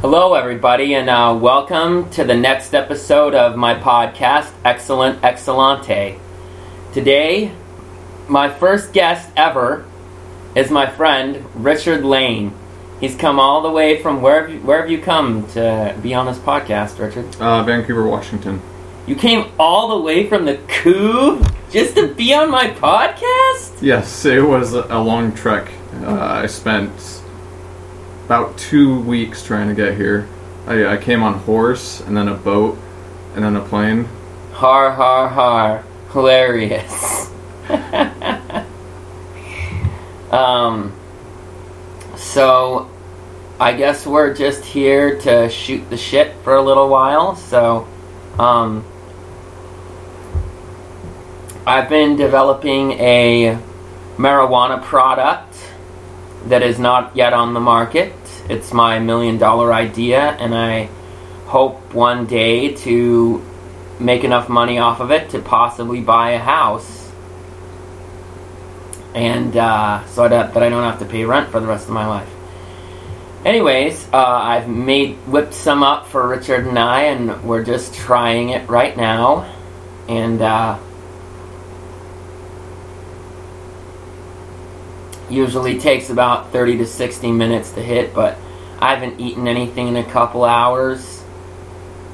Hello, everybody, and uh, welcome to the next episode of my podcast, Excellent Excellente. Today, my first guest ever is my friend Richard Lane. He's come all the way from where have you, where have you come to be on this podcast, Richard? Uh, Vancouver, Washington. You came all the way from the Couve just to be on my podcast? Yes, it was a a long trek. Uh, I spent about two weeks trying to get here. I, I came on horse, and then a boat, and then a plane. Har har har. Hilarious. um so I guess we're just here to shoot the shit for a little while. So um I've been developing a marijuana product that is not yet on the market. It's my million dollar idea and I hope one day to make enough money off of it to possibly buy a house. And uh, so that, that I don't have to pay rent for the rest of my life. Anyways, uh, I've made whipped some up for Richard and I, and we're just trying it right now. And uh, usually takes about 30 to 60 minutes to hit, but I haven't eaten anything in a couple hours.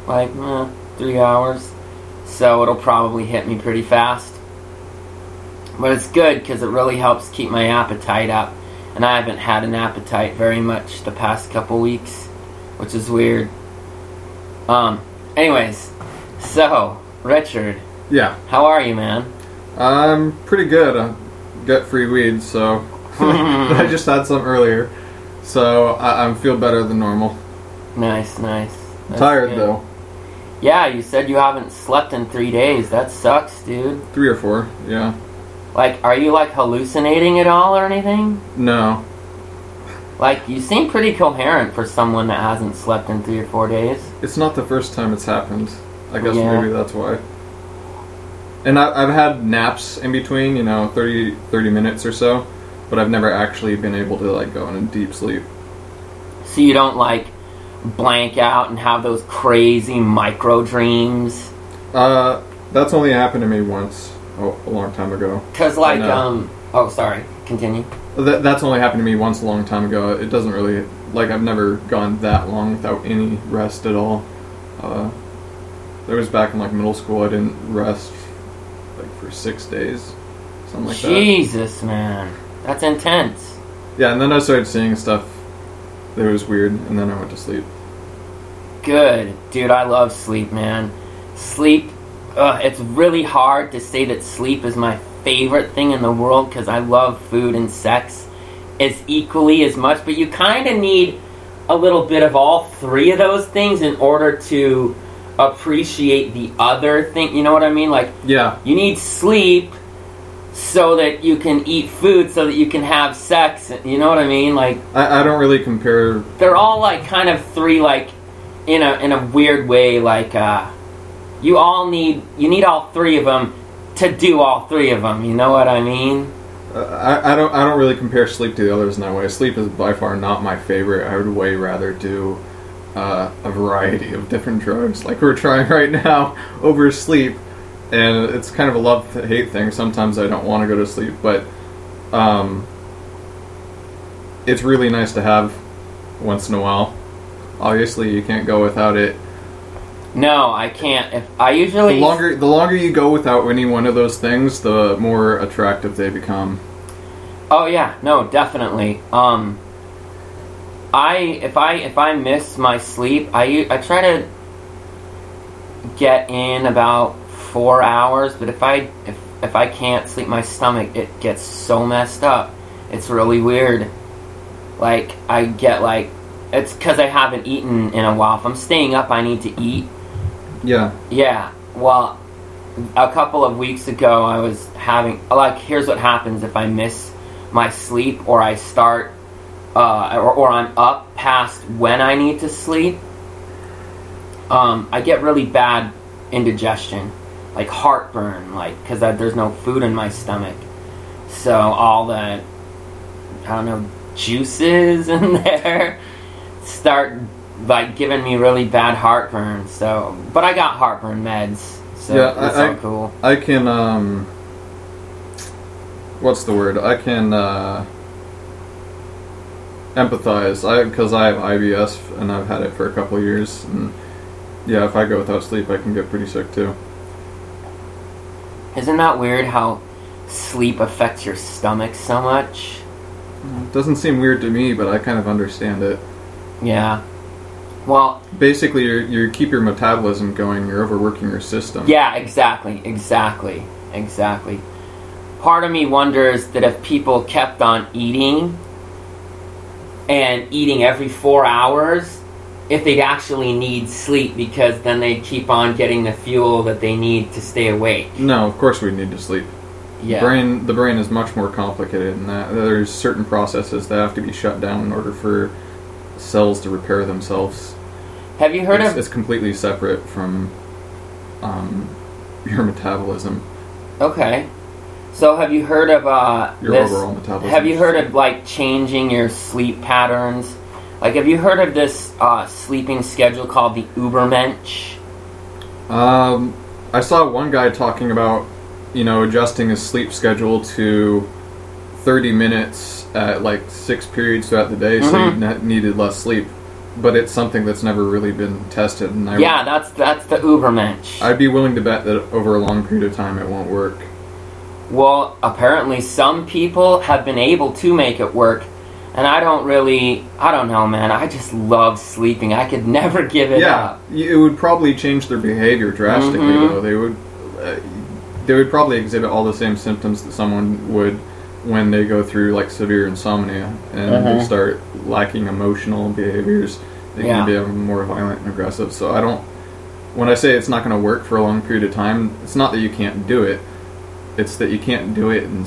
Like, eh, three hours. So it'll probably hit me pretty fast. But it's good because it really helps keep my appetite up. And I haven't had an appetite very much the past couple weeks, which is weird. Um, anyways, so, Richard, Yeah, how are you, man? I'm pretty good. I'm gut free weed, so I just had some earlier, so I, I feel better than normal. Nice, nice. That's Tired good. though, Yeah, you said you haven't slept in three days. That sucks, dude. three or four. Yeah, Like, are you like hallucinating at all or anything? no, Like, you seem pretty coherent for someone that hasn't slept in three or four days. it's not the first time it's happened. I guess Yeah. maybe that's why. And I, I've had naps in between, you know, 30, 30 minutes or so, but I've never actually been able to like go in a deep sleep. So you don't like blank out and have those crazy micro dreams. Uh, that's only happened to me once oh, a long time ago. Cause like, No. um, oh, sorry, continue. That, that's only happened to me once a long time ago. It doesn't really like I've never gone that long without any rest at all. Uh, there was back in like middle school. I didn't rest like for six days, something like that. Jesus, man, that's intense. Yeah, and then I started seeing stuff that was weird, and then I went to sleep. Good, dude. I love sleep, man. Sleep. Uh, it's really hard to say that sleep is my favorite thing in the world because I love food and sex as equally as much. But you kind of need a little bit of all three of those things in order to appreciate the other thing. You know what I mean? Like Yeah, you need sleep so that you can eat food, so that you can have sex. You know what I mean? Like I, I don't really compare. they're all like kind of three like in a in a weird way like uh you all need you need all three of them to do all three of them you know what i mean Uh, I, I don't. I don't really compare sleep to the others in that way. Sleep is by far not my favorite. I would way rather do uh, a variety of different drugs, like we're trying right now, over sleep. And it's kind of a love hate thing. Sometimes I don't want to go to sleep, but um, it's really nice to have once in a while. Obviously, you can't go without it. no i can't if i usually The longer the longer you go without any one of those things, the more attractive they become. oh yeah no definitely um i if i if i miss my sleep I I try to get in about four hours but if i if if i can't sleep my stomach it gets so messed up. It's really weird. Like i get like it's because i haven't eaten in a while. If i'm staying up i need to eat. Yeah. yeah. Well a couple of weeks ago i was having like here's what happens if i miss my sleep or i start uh, or, or i'm up past when i need to sleep. Um, i get really bad indigestion like heartburn like because there's no food in my stomach so all the i don't know juices in there start like giving me really bad heartburn. So, but I got heartburn meds, so Yeah, that's I- I- cool. I can um what's the word? I can uh empathize. I because I have IBS and I've had it for a couple years and yeah, if I go without sleep, I can get pretty sick too. Isn't that weird how sleep affects your stomach so much? It doesn't seem weird to me, but I kind of understand it. Yeah. Well, Basically, you you keep your metabolism going. You're overworking your system. yeah, exactly, exactly, exactly. Part of me wonders that if people kept on eating and eating every four hours, if they'd actually need sleep because then they'd keep on getting the fuel that they need to stay awake. No, of course we need to sleep. Yeah. Brain, the brain is much more complicated than that. There's certain processes that have to be shut down in order for cells to repair themselves. Have you heard it's, of it's completely separate from um, your metabolism, Okay. So have you heard of uh your this overall metabolism. have you heard of like changing your sleep patterns? Like have you heard of this uh sleeping schedule called the Ubermensch? Um, I saw one guy talking about, you know, adjusting his sleep schedule to 30 minutes at like six periods throughout the day, so Mhm. you ne- needed less sleep. But it's something that's never really been tested, and I, Yeah, that's that's the Ubermensch. I'd be willing to bet that over a long period of time it won't work. well, apparently some people have been able to make it work. And I don't really I don't know, man. I just love sleeping. I could never give it yeah, up. it would probably change their behavior drastically, Mhm. though. They would, uh, they would probably exhibit all the same symptoms that someone would when they go through like severe insomnia and they start lacking emotional behaviors. They Yeah. can be more violent and aggressive. So I don't. When I say it's not going to work for a long period of time, it's not that you can't do it. It's that you can't do it and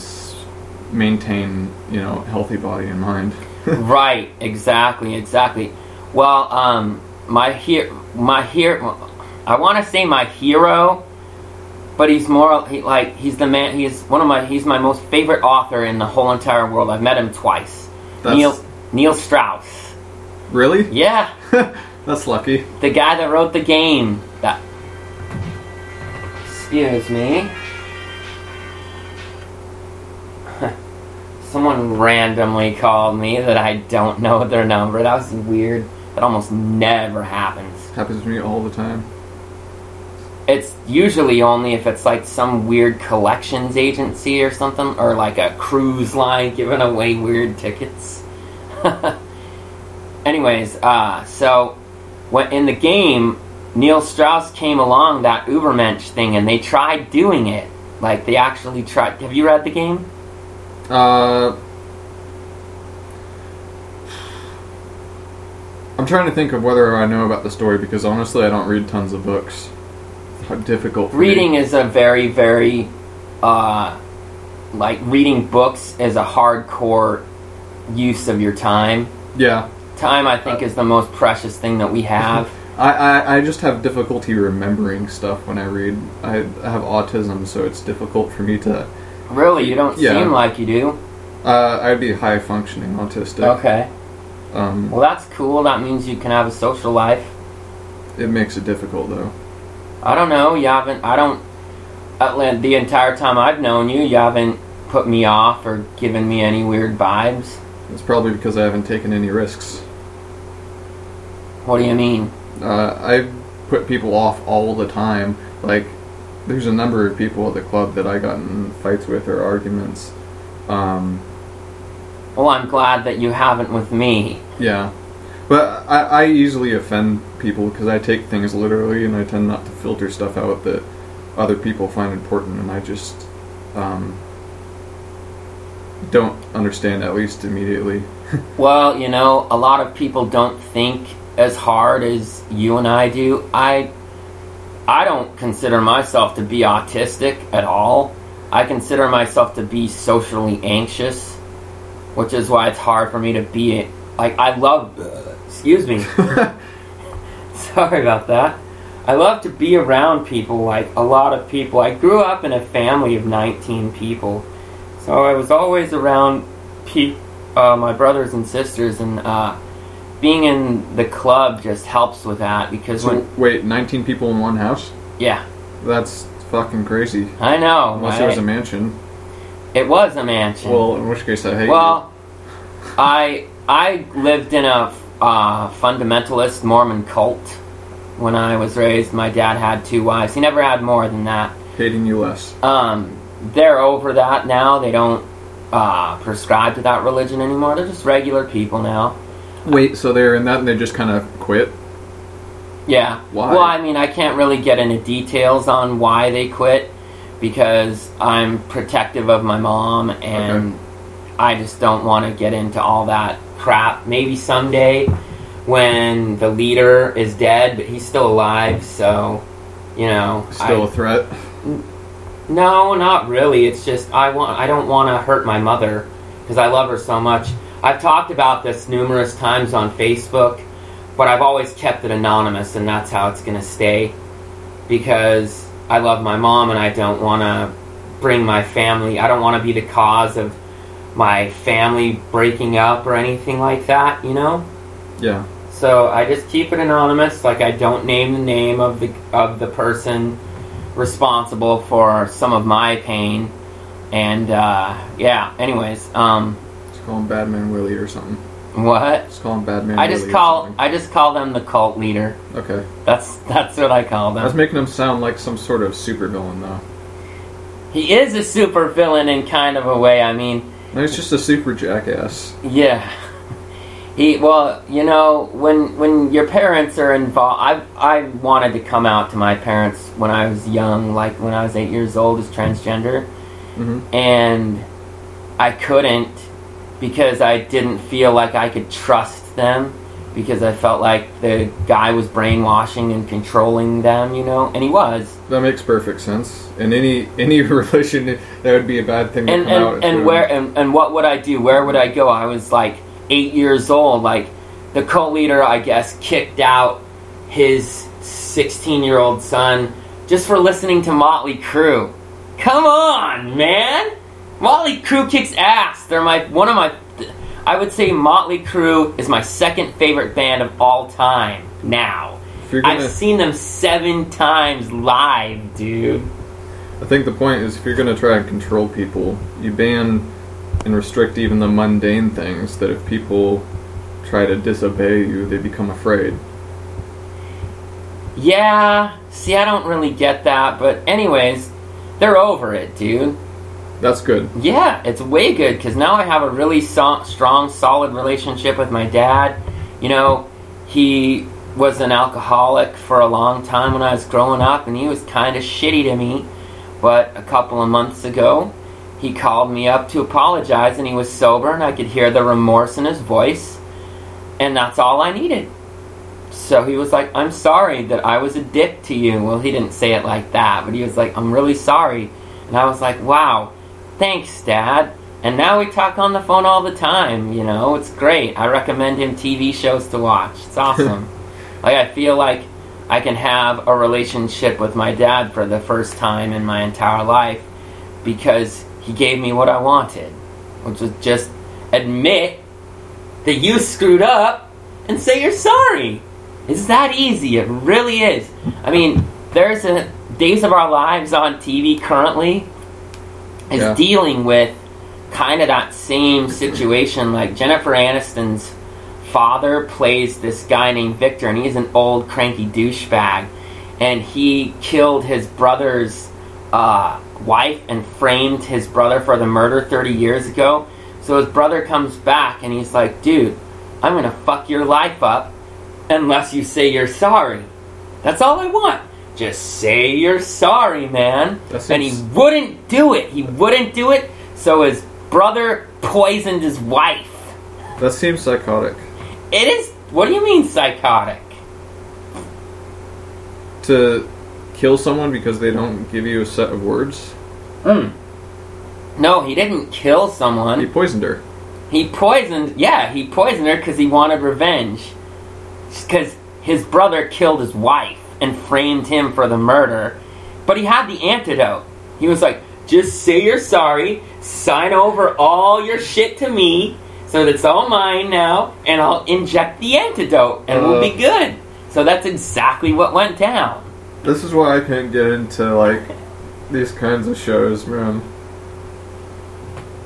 maintain, you know, healthy body and mind. right, exactly, exactly. Well, um, my here, my here, I want to say my hero, but he's more he, like he's the man. He's one of my. He's my most favorite author in the whole entire world. I've met him twice. That's Neil Neil Strauss. really. Yeah, That's lucky. the guy that wrote the game. That. Excuse me. Someone randomly called me that I don't know their number. That was weird. That almost never happens. Happens to me all the time. It's usually only if it's like some weird collections agency or something, or like a cruise line giving away weird tickets. Anyways, uh, so when in the game, Neil Strauss came along that Ubermensch thing, and they tried doing it. Like they actually tried. Have you read the game? Uh, I'm trying to think of whether I know about the story because honestly, I don't read tons of books. How difficult for me. Reading is a very, very, uh, like reading books is a hardcore use of your time. Yeah, Time, I think, is the most precious thing that we have. I, I, I just have difficulty remembering stuff when I read. I, I have autism, so it's difficult for me to. Really, you don't Yeah. seem like you do. Uh, I'd be high functioning autistic. Okay. Um, Well, that's cool. That means you can have a social life. it makes it difficult though. I don't know. You haven't. I don't. uh, The entire time I've known you, you haven't put me off or given me any weird vibes. It's probably because I haven't taken any risks. What do you mean? Uh, I put people off all the time. Like, there's a number of people at the club that I got in fights with or arguments. Um, Well, I'm glad that you haven't with me. yeah. But I, I easily offend people because I take things literally and I tend not to filter stuff out that other people find important and I just um, don't understand, at least immediately. Well, you know, a lot of people don't think as hard as you and I do. I I don't consider myself to be autistic at all. I consider myself to be socially anxious, which is why it's hard for me to be it. like I love excuse me. Sorry about that. I love to be around people, like a lot of people. I grew up in a family of 19 people, so I was always around pe- uh, my brothers and sisters, and uh, being in the club just helps with that because So when wait, 19 people in one house? yeah, That's fucking crazy. I know. Unless it was a mansion. it was a mansion. Well, in which case I hate Well, I I lived in a uh, fundamentalist Mormon cult when I was raised. My dad had two wives. He never had more than that. you. Hating you less. Um, they're over that now. They don't uh, prescribe to that religion anymore. They're just regular people now. Wait, so they're in that and they just kind of quit? Yeah. Why? Well, I mean, I can't really get into details on why they quit because I'm protective of my mom and I just don't want to get into all that crap. Maybe someday when the leader is dead, but he's still alive, so you know. Still I- a threat? no, not really. It's just I want I don't want to hurt my mother because I love her so much. I've talked about this numerous times on Facebook, but I've always kept it anonymous and that's how it's going to stay because I love my mom and I don't want to bring my family. I don't want to be the cause of my family breaking up or anything like that, you know? Yeah. So I just keep it anonymous. Like I don't name the name of the of the person responsible for some of my pain. And uh, yeah. Anyways, um, call him Badman Willie or something. what? Just call him Badman I Willie just call. I just call them the cult leader. Okay. That's that's what I call I was them. making him sound like some sort of supervillain, though. He is a super villain in kind of a way. I mean, No, he's just a super jackass. Yeah. He well, you know, when when your parents are involved, I I wanted to come out to my parents when I was young, like when I was eight years old, as transgender, hmm and I couldn't because I didn't feel like I could trust them because I felt like the guy was brainwashing and controlling them, you know, and he was. That makes perfect sense. In any any religion, that would be a bad thing to and come out and, and where and, and what would I do? Where would I go? I was like eight years old. Like the cult leader, I guess, kicked out his sixteen-year-old son just for listening to Motley Crue. Come on, man! Motley Crue kicks ass. They're my one of my. I would say Motley Crue is my second favorite band of all time. Now gonna, I've seen them seven times live, dude. I think the point is if you're going to try and control people, you ban and restrict even the mundane things that if people try to disobey you, they become afraid. Yeah, see, I don't really get that, but anyways, they're over it, dude. That's good. Yeah, it's way good because now I have a really so- strong, solid relationship with my dad. You know, he was an alcoholic for a long time when I was growing up, and he was kind of shitty to me. But a couple of months ago, he called me up to apologize, and he was sober, and I could hear the remorse in his voice, and that's all I needed. So he was like, I'm sorry that I was a dick to you. Well, he didn't say it like that, but he was like, I'm really sorry. And I was like, wow, thanks, Dad. And now we talk on the phone all the time, you know, it's great. I recommend him TV shows to watch. It's awesome. like, I feel like I can have a relationship with my dad for the first time in my entire life because he gave me what I wanted, which was just admit that you screwed up and say you're sorry. It's that easy. It really is. I mean, there's a Days of Our Lives on TV currently is Yeah. dealing with kind of that same situation. Like Jennifer Aniston's father plays this guy named Victor, and he's an old cranky douchebag, and he killed his brother's uh, wife and framed his brother for the murder 30 years ago. So his brother comes back, and he's like, "Dude, I'm gonna fuck your life up unless you say you're sorry. That's all I want. Just say you're sorry, man. And he wouldn't do it. He wouldn't do it. So his brother poisoned his wife. That seems psychotic. It is. What do you mean psychotic? To kill someone because they don't give you a set of words? Mm. No, he didn't kill someone. He poisoned her. He poisoned. Yeah, he poisoned her because he wanted revenge. Because his brother killed his wife and framed him for the murder. But he had the antidote. He was like, just say you're sorry, sign over all your shit to me, So that it's all mine now, and I'll inject the antidote, and we'll be Uh. good. So that's exactly what went down. This is why I can't get into like these kinds of shows, man.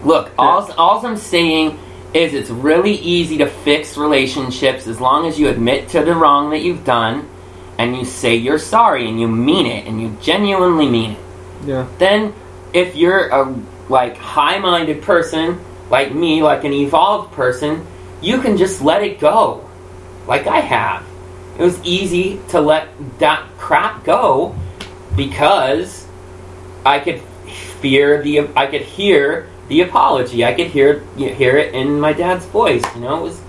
Look, all, all I'm saying is it's really easy to fix relationships as long as you admit to the wrong that you've done and you say you're sorry and you mean it and you genuinely mean it. Yeah. Then, if you're a like high-minded person like me, like an evolved person, you can just let it go, like I have. It was easy to let that crap go because I could fear the I could hear the apology. I could hear hear it in my dad's voice. You know, it was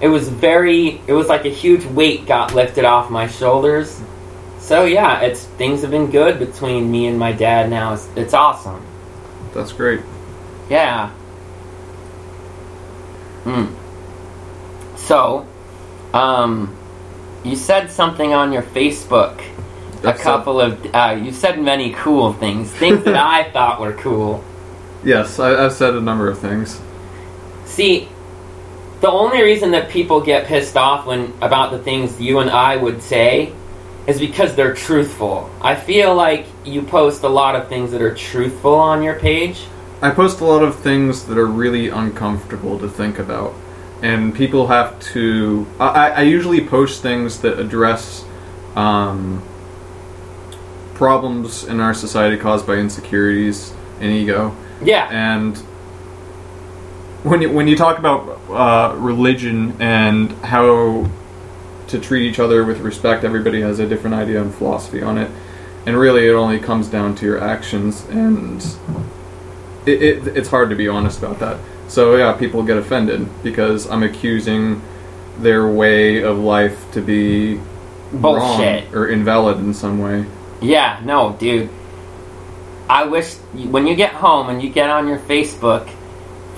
it was very it was like a huge weight got lifted off my shoulders. So yeah, it's things have been good between me and my dad now. It's, it's awesome. That's great. Yeah. Hmm. So, um, you said something on your Facebook. A couple of uh, you said many cool things, things that I thought were cool. Yes, I, I've said a number of things. See, the only reason that people get pissed off when about the things you and I would say is because they're truthful. I feel like you post a lot of things that are truthful on your page. I post a lot of things that are really uncomfortable to think about, and people have to. I, I- usually post things that address um, problems in our society caused by insecurities and ego. Yeah. And when you, when you talk about uh, religion and how to treat each other with respect, everybody has a different idea and philosophy on it. And really, it only comes down to your actions, and it, it, it's hard to be honest about that. So, yeah, people get offended because I'm accusing their way of life to be Bullshit. wrong or invalid in some way. Yeah, no, dude. I wish when you get home and you get on your Facebook,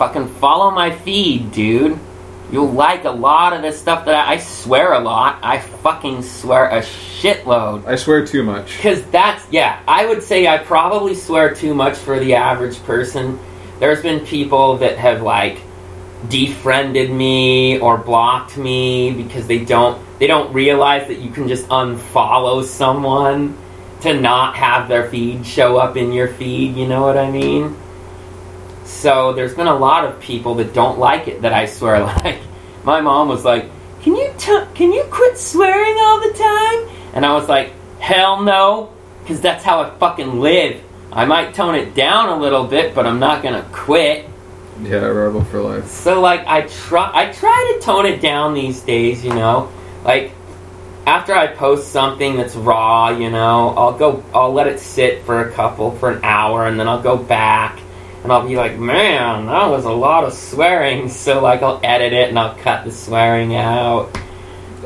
fucking follow my feed, dude. You'll like a lot of the stuff that I, I swear a lot. I fucking swear a shitload. I swear too much. Because that's, yeah, I would say I probably swear too much for the average person. There's been people that have, like, defriended me or blocked me because they don't they don't realize that you can just unfollow someone to not have their feed show up in your feed, you know what I mean? So there's been a lot of people that don't like it that I swear like my mom was like, "Can you t- can you quit swearing all the time?" And I was like, "Hell no, cuz that's how I fucking live. I might tone it down a little bit, but I'm not going to quit." Yeah, rebel for life. So like I try I try to tone it down these days, you know. Like after I post something that's raw, you know, I'll go I'll let it sit for a couple for an hour and then I'll go back and I'll be like, "Man, that was a lot of swearing." So like I'll edit it and I'll cut the swearing out.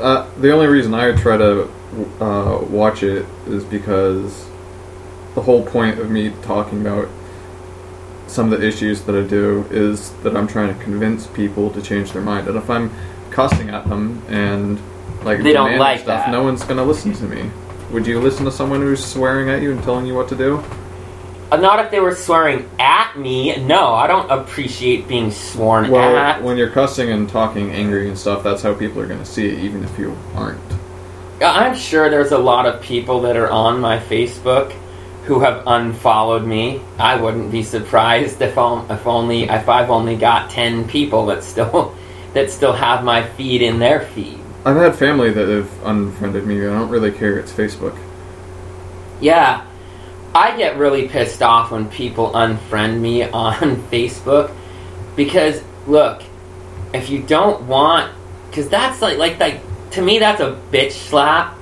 Uh, the only reason I try to uh, watch it is because the whole point of me talking about some of the issues that I do is that I'm trying to convince people to change their mind. And if I'm cussing at them and like They don't like stuff, that. no one's gonna listen to me. Would you listen to someone who's swearing at you and telling you what to do? Uh, Not if they were swearing at me. No, I don't appreciate being sworn Well, at. when you're cussing and talking angry and stuff, that's how people are gonna see it, even if you aren't. I'm sure there's a lot of people that are on my Facebook who have unfollowed me. I wouldn't be surprised if, if only if I've only got ten people that still that still have my feed in their feed. I've had family that have unfriended me. I don't really care. It's Facebook. Yeah, I get really pissed off when people unfriend me on Facebook because look, if you don't want, because that's like like like to me that's a bitch slap.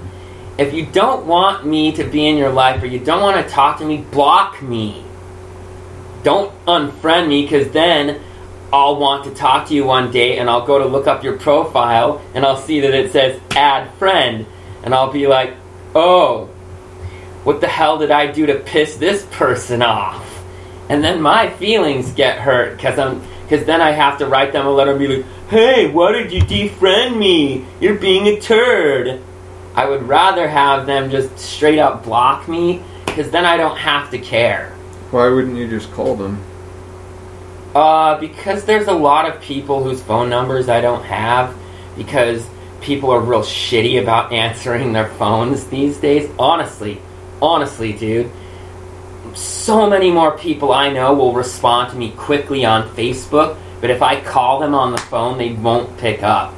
If you don't want me to be in your life or you don't want to talk to me, block me. Don't unfriend me because then I'll want to talk to you one day and I'll go to look up your profile and I'll see that it says add friend and I'll be like, oh, what the hell did I do to piss this person off? And then my feelings get hurt because I'm because then I have to write them a letter and be like, hey, why did you defriend me? You're being a turd. I would rather have them just straight up block me because then I don't have to care. Why wouldn't you just call them? Uh, because there's a lot of people whose phone numbers I don't have because people are real shitty about answering their phones these days. Honestly, honestly, dude. So many more people I know will respond to me quickly on Facebook, but if I call them on the phone, they won't pick up.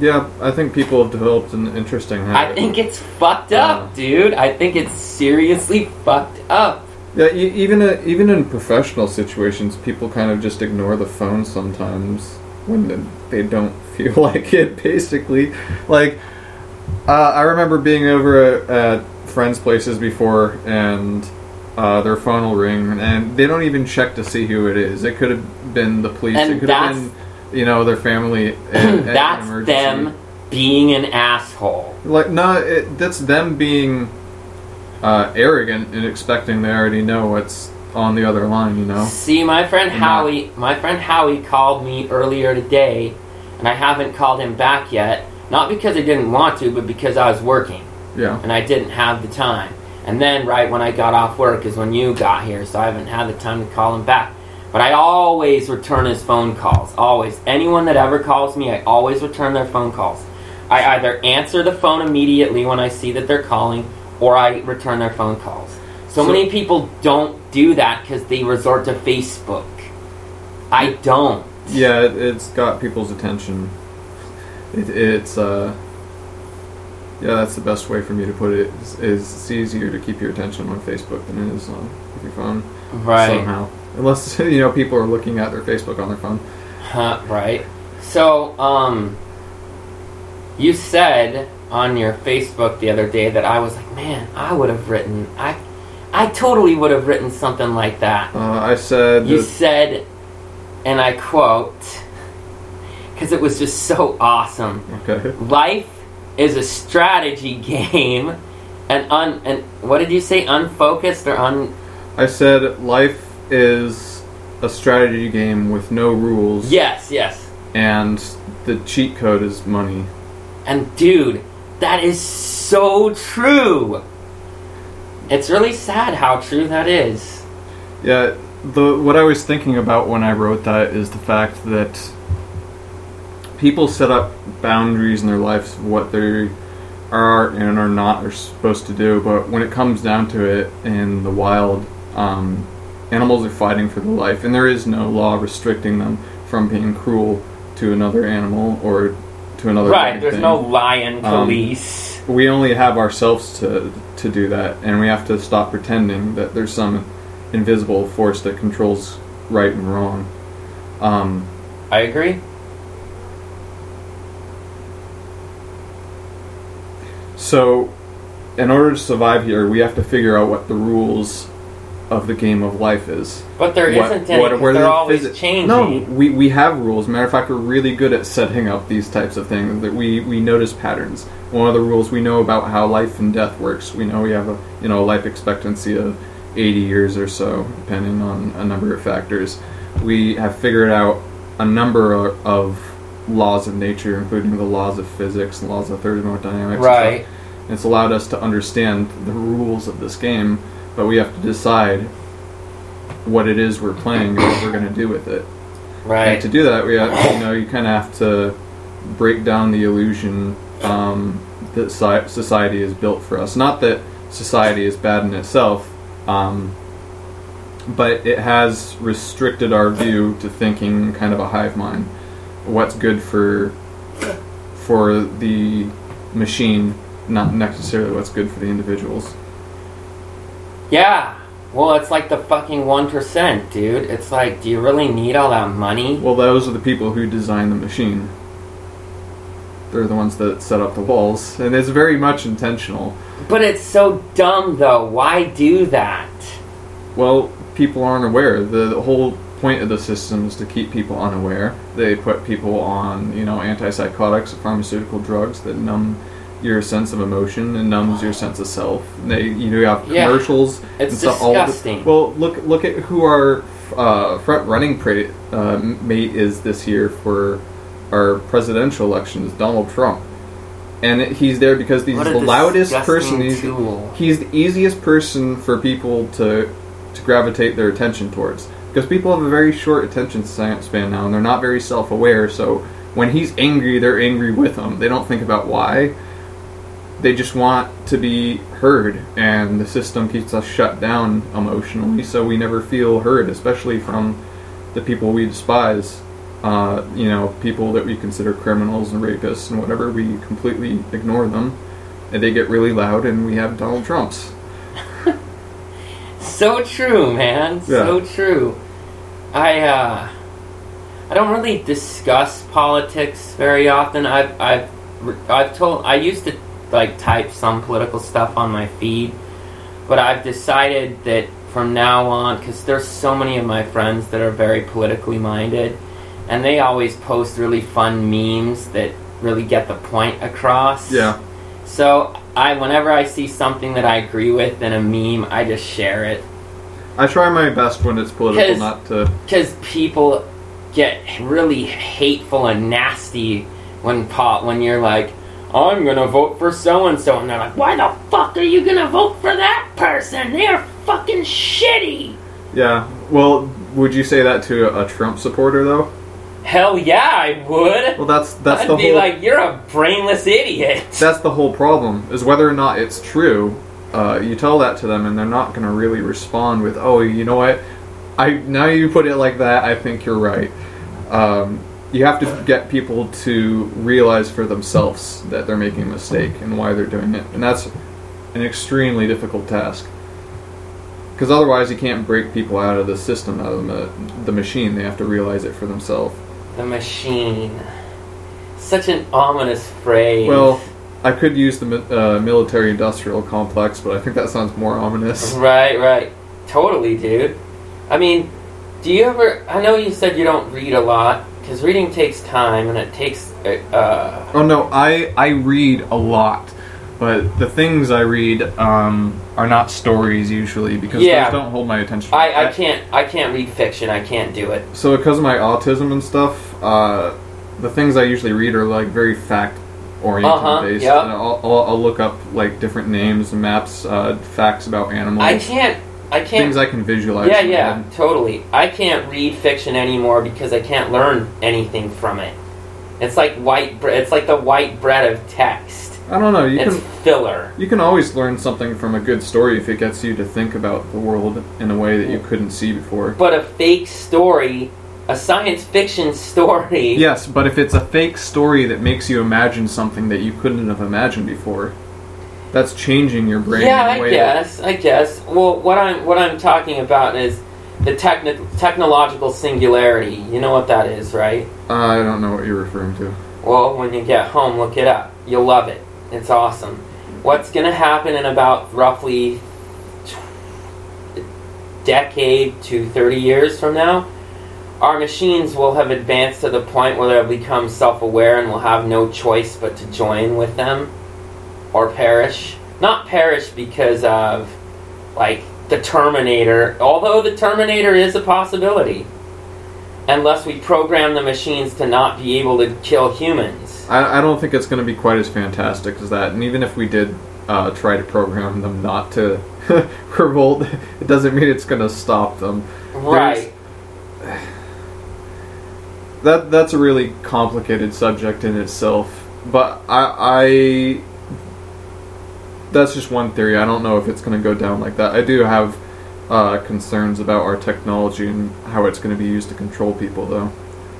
Yeah, I think people have developed an interesting habit. I think it's fucked up, Yeah. dude. I think it's seriously fucked up. Yeah, e- even uh, even in professional situations, people kind of just ignore the phone sometimes when they don't feel like it. Basically, like uh, I remember being over at, at friends' places before, and uh, their phone will ring, and they don't even check to see who it is. It could have been the police. And it could have been, you know, their family. at- at an That's them being an asshole. Like no, it, that's them being uh, arrogant and expecting they already know what's on the other line. You know. See, my friend And not- Howie, my friend Howie called me earlier today, and I haven't called him back yet. Not because I didn't want to, but because I was working Yeah. and I didn't have the time. And then, right when I got off work, is when you got here, so I haven't had the time to call him back. But I always return his phone calls. Always. Anyone that ever calls me, I always return their phone calls. I either answer the phone immediately when I see that they're calling, or I return their phone calls. So, So- many people don't do that because they resort to Facebook. I don't. Yeah, it, it's got people's attention. It, it's uh, yeah, that's the best way for me to put it. Is, is it's easier to keep your attention on Facebook than it is on your phone Right. somehow. Unless you know people are looking at their Facebook on their phone. Huh, right. So, um, you said on your Facebook the other day that I was like, man, I would have written, I, I totally would have written something like that. Uh, I said You said, and I quote, because it was just so awesome. okay. Life is a strategy game, and un, and what did you say? Unfocused or un? I said life is a strategy game with no rules. Yes, yes. And the cheat code is money. And dude, that is so true. It's really sad how true that is. Yeah, the what I was thinking about when I wrote that is the fact that people set up boundaries in their lives of what they are and are not are supposed to do, but when it comes down to it in the wild, um, animals are fighting for their life, and there is no law restricting them from being cruel to another animal or to another Right, there's thing no lion Um, police. we only have ourselves to to do that, and we have to stop pretending that there's some invisible force that controls right and wrong. Um, I agree. So, in order to survive here, we have to figure out what the rules of the game of life is. But there What- not any. what- where they're always changing. No, we, we have rules. Matter of fact, we're really good at setting up these types of things. That we, we notice patterns. One of the rules we know about how life and death works. We know we have a you know life expectancy of 80 years or so, depending on a number of factors. We have figured out a number of, laws of nature, including the laws of physics and laws of thermodynamics. Right. It's allowed us to understand the rules of this game, but we have to decide what it is we're playing and what we're going to do with it. And Right. to do that, we have, you know you kind of have to break down the illusion um, that society is built for us. Not that society is bad in itself, um, but it has restricted our view to thinking kind of a hive mind. What's good for for the machine, not necessarily what's good for the individuals. Yeah. Well, it's like the fucking one percent, dude. It's like, do you really need all that money? Well, those are the people who design the machine. They're the ones that set up the walls, and it's very much intentional. But it's so dumb, though. Why do that? Well, people aren't aware. The, the whole point of the system is to keep people unaware. They put people on, you know, antipsychotics, pharmaceutical drugs that numb your sense of emotion and numbs your sense of self. They, you know, you have Yeah. commercials. It's and stuff, all the- disgusting. well, look, look at who our uh, front running pra- uh, mate is this year for our presidential election is Donald Trump. And it, he's there because he's the loudest person. He's, he's the easiest person for people to to gravitate their attention towards. because people have a very short attention span now, and they're not very self-aware. So when he's angry, they're angry with him. They don't think about why. They just want to be heard, and the system keeps us shut down emotionally, so we never feel heard, especially from the people we despise. Uh, you know, people that we consider criminals and rapists and whatever, we completely ignore them, and they get really loud, and we have Donald Trumps. So true, man. So true. I uh I don't really discuss politics very often. I've I've I've told I used to like type some political stuff on my feed, but I've decided that from now on cuz there's so many of my friends that are very politically minded and they always post really fun memes that really get the point across. Yeah. So I whenever I see something that I agree with in a meme, I just share it I try my best when it's political not to. because people get really hateful and nasty when pot when you're like, I'm gonna vote for so and so, and they're like, Why the fuck are you gonna vote for that person? They're fucking shitty. Yeah. Well, would you say that to a, a Trump supporter though? Hell yeah, I would. Well, that's that's I'd the be whole. like, You're a brainless idiot. that's the whole problem is whether or not it's true. Uh, you tell that to them, and they're not going to really respond with, "Oh, you know what? I now you put it like that. I think you're right." Um, you have to get people to realize for themselves that they're making a mistake and why they're doing it, and that's an extremely difficult task. Because otherwise, you can't break people out of the system, out of the, the machine. They have to realize it for themselves. the machine. Such an ominous phrase. Well, I could use the uh, military-industrial complex, but I think that sounds more ominous. Right, right. Totally, dude. I mean, do you ever. I know you said you don't read a lot, because reading takes time and it takes. Uh, Oh no, I I read a lot, but the things I read um, are not stories usually because Yeah. those don't hold my attention. I, I can't I can't read fiction. I can't do it. So because of my autism and stuff, uh, the things I usually read are like very fact oriented Uh-huh, based. And I'll, I'll, I'll look up like different names and maps, uh, facts about animals, I can't. I can't. things I can visualize. yeah, yeah, totally. I can't read fiction anymore because I can't learn anything from it. It's like white. bre- It's like the white bread of text. I don't know. You it's can filler. You can always learn something from a good story if it gets you to think about the world in a way that you couldn't see before. But a fake story, a science fiction story. Yes, but if it's a fake story that makes you imagine something that you couldn't have imagined before, that's changing your brain. Yeah, in a I guess. I guess. Well, what I'm what I'm talking about is the techni- technological singularity. You know what that is, right? Uh, I don't know what you're referring to. Well, when you get home, look it up. You'll love it. It's awesome. What's going to happen in about roughly a decade to 30 years from now? Our machines will have advanced to the point where they'll become self aware and will have no choice but to join with them or perish. Not perish because of, like, the Terminator, although the Terminator is a possibility. Unless we program the machines to not be able to kill humans. I, I don't think it's going to be quite as fantastic as that. And even if we did uh, try to program them not to revolt, it doesn't mean it's going to stop them. Right. that that's a really complicated subject in itself. But I, I that's just one theory. I don't know if it's going to go down like that. I do have uh, concerns about our technology and how it's going to be used to control people, though,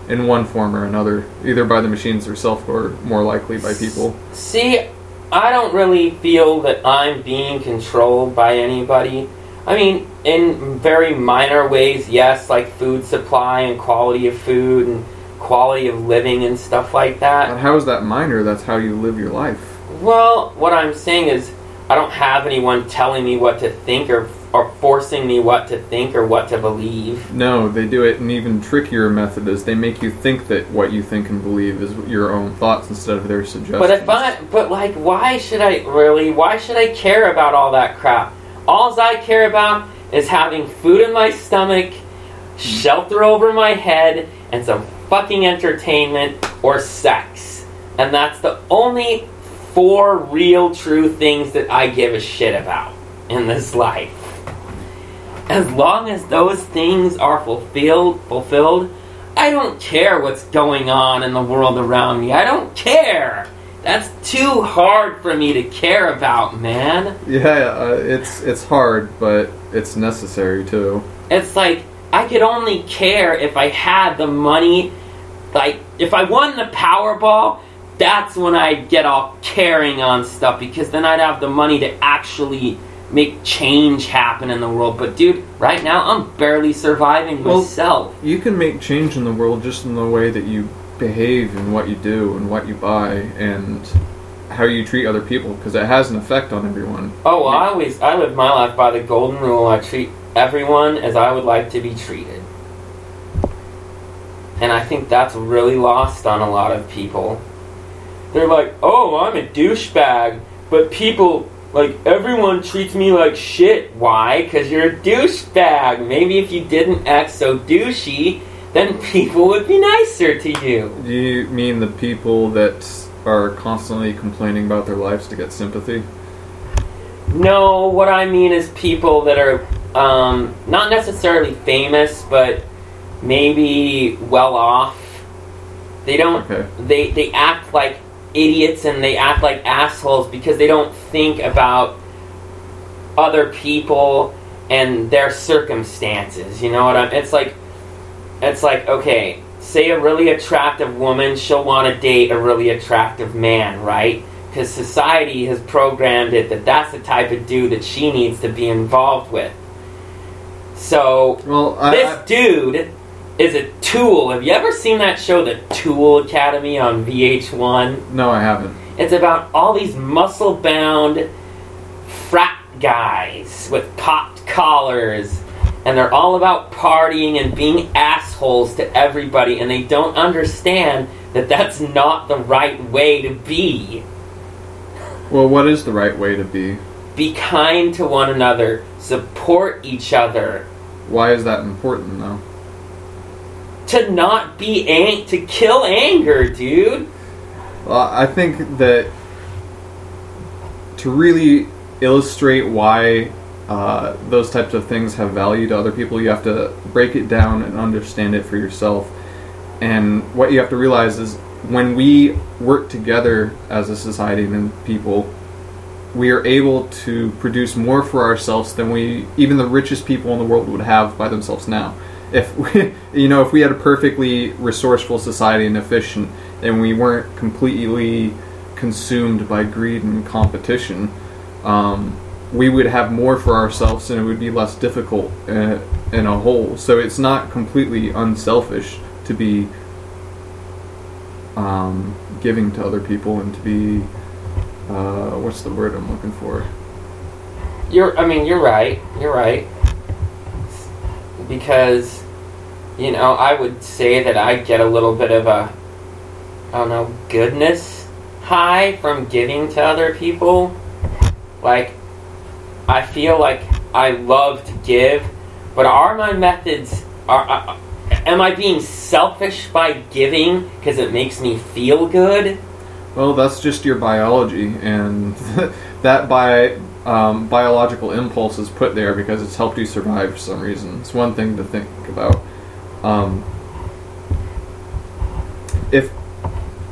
in one form or another, either by the machines themselves or more likely by people. See, I don't really feel that I'm being controlled by anybody. I mean, in very minor ways, yes, like food supply and quality of food and quality of living and stuff like that. But how is that minor? That's how you live your life. Well, what I'm saying is, I don't have anyone telling me what to think or or forcing me what to think or what to believe. No, they do it an even trickier method is they make you think that what you think and believe is your own thoughts instead of their suggestions. But if I, but like, why should I really? Why should I care about all that crap? All I care about is having food in my stomach, shelter over my head, and some fucking entertainment or sex. And that's the only four real true things that I give a shit about in this life. as long as those things are fulfilled, fulfilled, I don't care what's going on in the world around me. I don't care. That's too hard for me to care about, man. Yeah, uh, it's it's hard, but it's necessary too. It's like I could only care if I had the money. Like if I won the Powerball, that's when I'd get all caring on stuff because then I'd have the money to actually make change happen in the world. But dude, right now I'm barely surviving Well, myself. You can make change in the world just in the way that you behave and what you do and what you buy and how you treat other people because it has an effect on everyone. Oh, well, I always I live my life by the golden rule. I treat everyone as I would like to be treated. And I think that's really lost on a lot of people. They're like, "Oh, I'm a douchebag," but people like everyone treats me like shit. Why? Cuz you're a douchebag. Maybe if you didn't act so douchey, then people would be nicer to you. Do you mean the people that are constantly complaining about their lives to get sympathy? No, what I mean is people that are um, not necessarily famous, but maybe well off. They don't. Okay. They they act like idiots and they act like assholes because they don't think about other people and their circumstances. You know what I'm? It's like it's like okay, say a really attractive woman, she'll want to date a really attractive man, right? Because society has programmed it that that's the type of dude that she needs to be involved with. So Well, I, this I- dude is a tool. Have you ever seen that show, The Tool Academy on VH1? no, I haven't. It's about all these muscle bound frat guys with popped collars. And they're all about partying and being assholes to everybody. And they don't understand that that's not the right way to be. Well, what is the right way to be? Be kind to one another, support each other. Why is that important, though? To not be ang- to kill anger, dude. Well, I think that to really illustrate why uh, those types of things have value to other people, you have to break it down and understand it for yourself. And what you have to realize is when we work together as a society and people, we are able to produce more for ourselves than we, even the richest people in the world, would have by themselves now. If we, you know, if we had a perfectly resourceful society and efficient, and we weren't completely consumed by greed and competition, um, we would have more for ourselves, and it would be less difficult uh, in a whole. So it's not completely unselfish to be um, giving to other people and to be uh, what's the word I'm looking for? You're, I mean, you're right. You're right. Because, you know, I would say that I get a little bit of a, I don't know, goodness high from giving to other people. Like, I feel like I love to give, but are my methods, are, am I being selfish by giving because it makes me feel good? Well, that's just your biology, and that bi- um, biological impulse is put there because it's helped you survive for some reason. It's one thing to think about. Um, if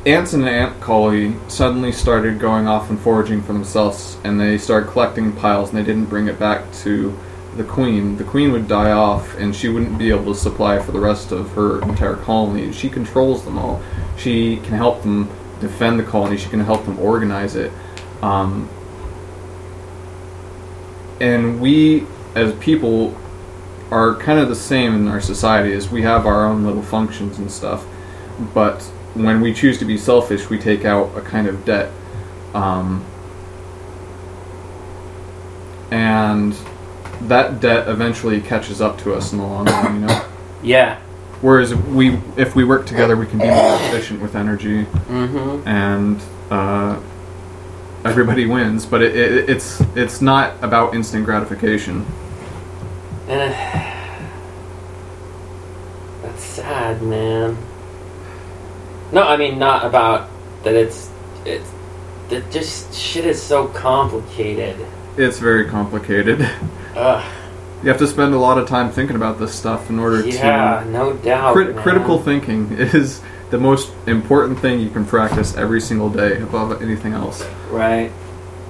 ants in an ant colony suddenly started going off and foraging for themselves, and they started collecting piles, and they didn't bring it back to the queen, the queen would die off, and she wouldn't be able to supply for the rest of her entire colony. She controls them all. She can help them defend the colony. She can help them organize it. Um, and we, as people, are kind of the same in our society as we have our own little functions and stuff. But when we choose to be selfish, we take out a kind of debt. Um, and that debt eventually catches up to us in the long run, you know. Yeah. Whereas if we, if we work together, we can be more efficient with energy Mm-hmm. and uh, everybody wins. But it, it, it's it's not about instant gratification. Eh. That's sad, man. No, I mean not about that. It's it's that just shit is so complicated. It's very complicated. Ugh. you have to spend a lot of time thinking about this stuff in order Yeah, to. no doubt. Crit- critical thinking is the most important thing you can practice every single day above anything else. Right.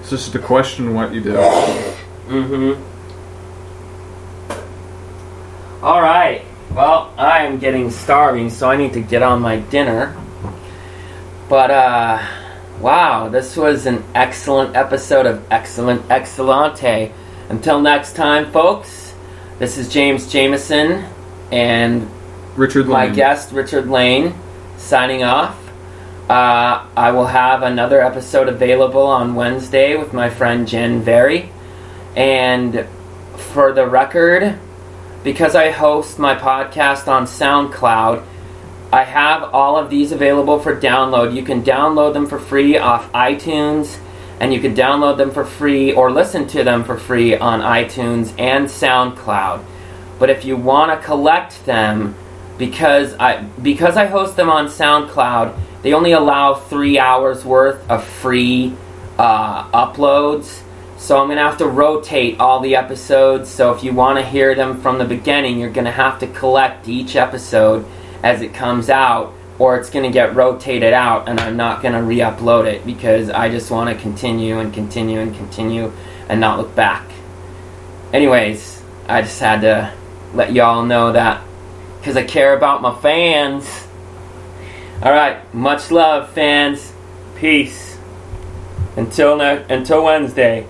It's just to question what you do. Mm-hmm. All right. Well, I am getting starving, so I need to get on my dinner. But uh, wow, this was an excellent episode of Excellent Excellente. Until next time, folks. This is James Jameson and Richard my guest Richard Lane signing off. Uh, I will have another episode available on Wednesday with my friend Jen Very. And for the record, because I host my podcast on SoundCloud, I have all of these available for download. You can download them for free off iTunes, and you can download them for free or listen to them for free on iTunes and SoundCloud. But if you want to collect them, because I because I host them on SoundCloud, they only allow three hours worth of free uh, uploads. So I'm gonna have to rotate all the episodes. So if you want to hear them from the beginning, you're gonna have to collect each episode as it comes out, or it's gonna get rotated out, and I'm not gonna re-upload it because I just want to continue and continue and continue and not look back. Anyways, I just had to let y'all know that because I care about my fans. Alright, much love, fans. Peace. Until ne- until Wednesday.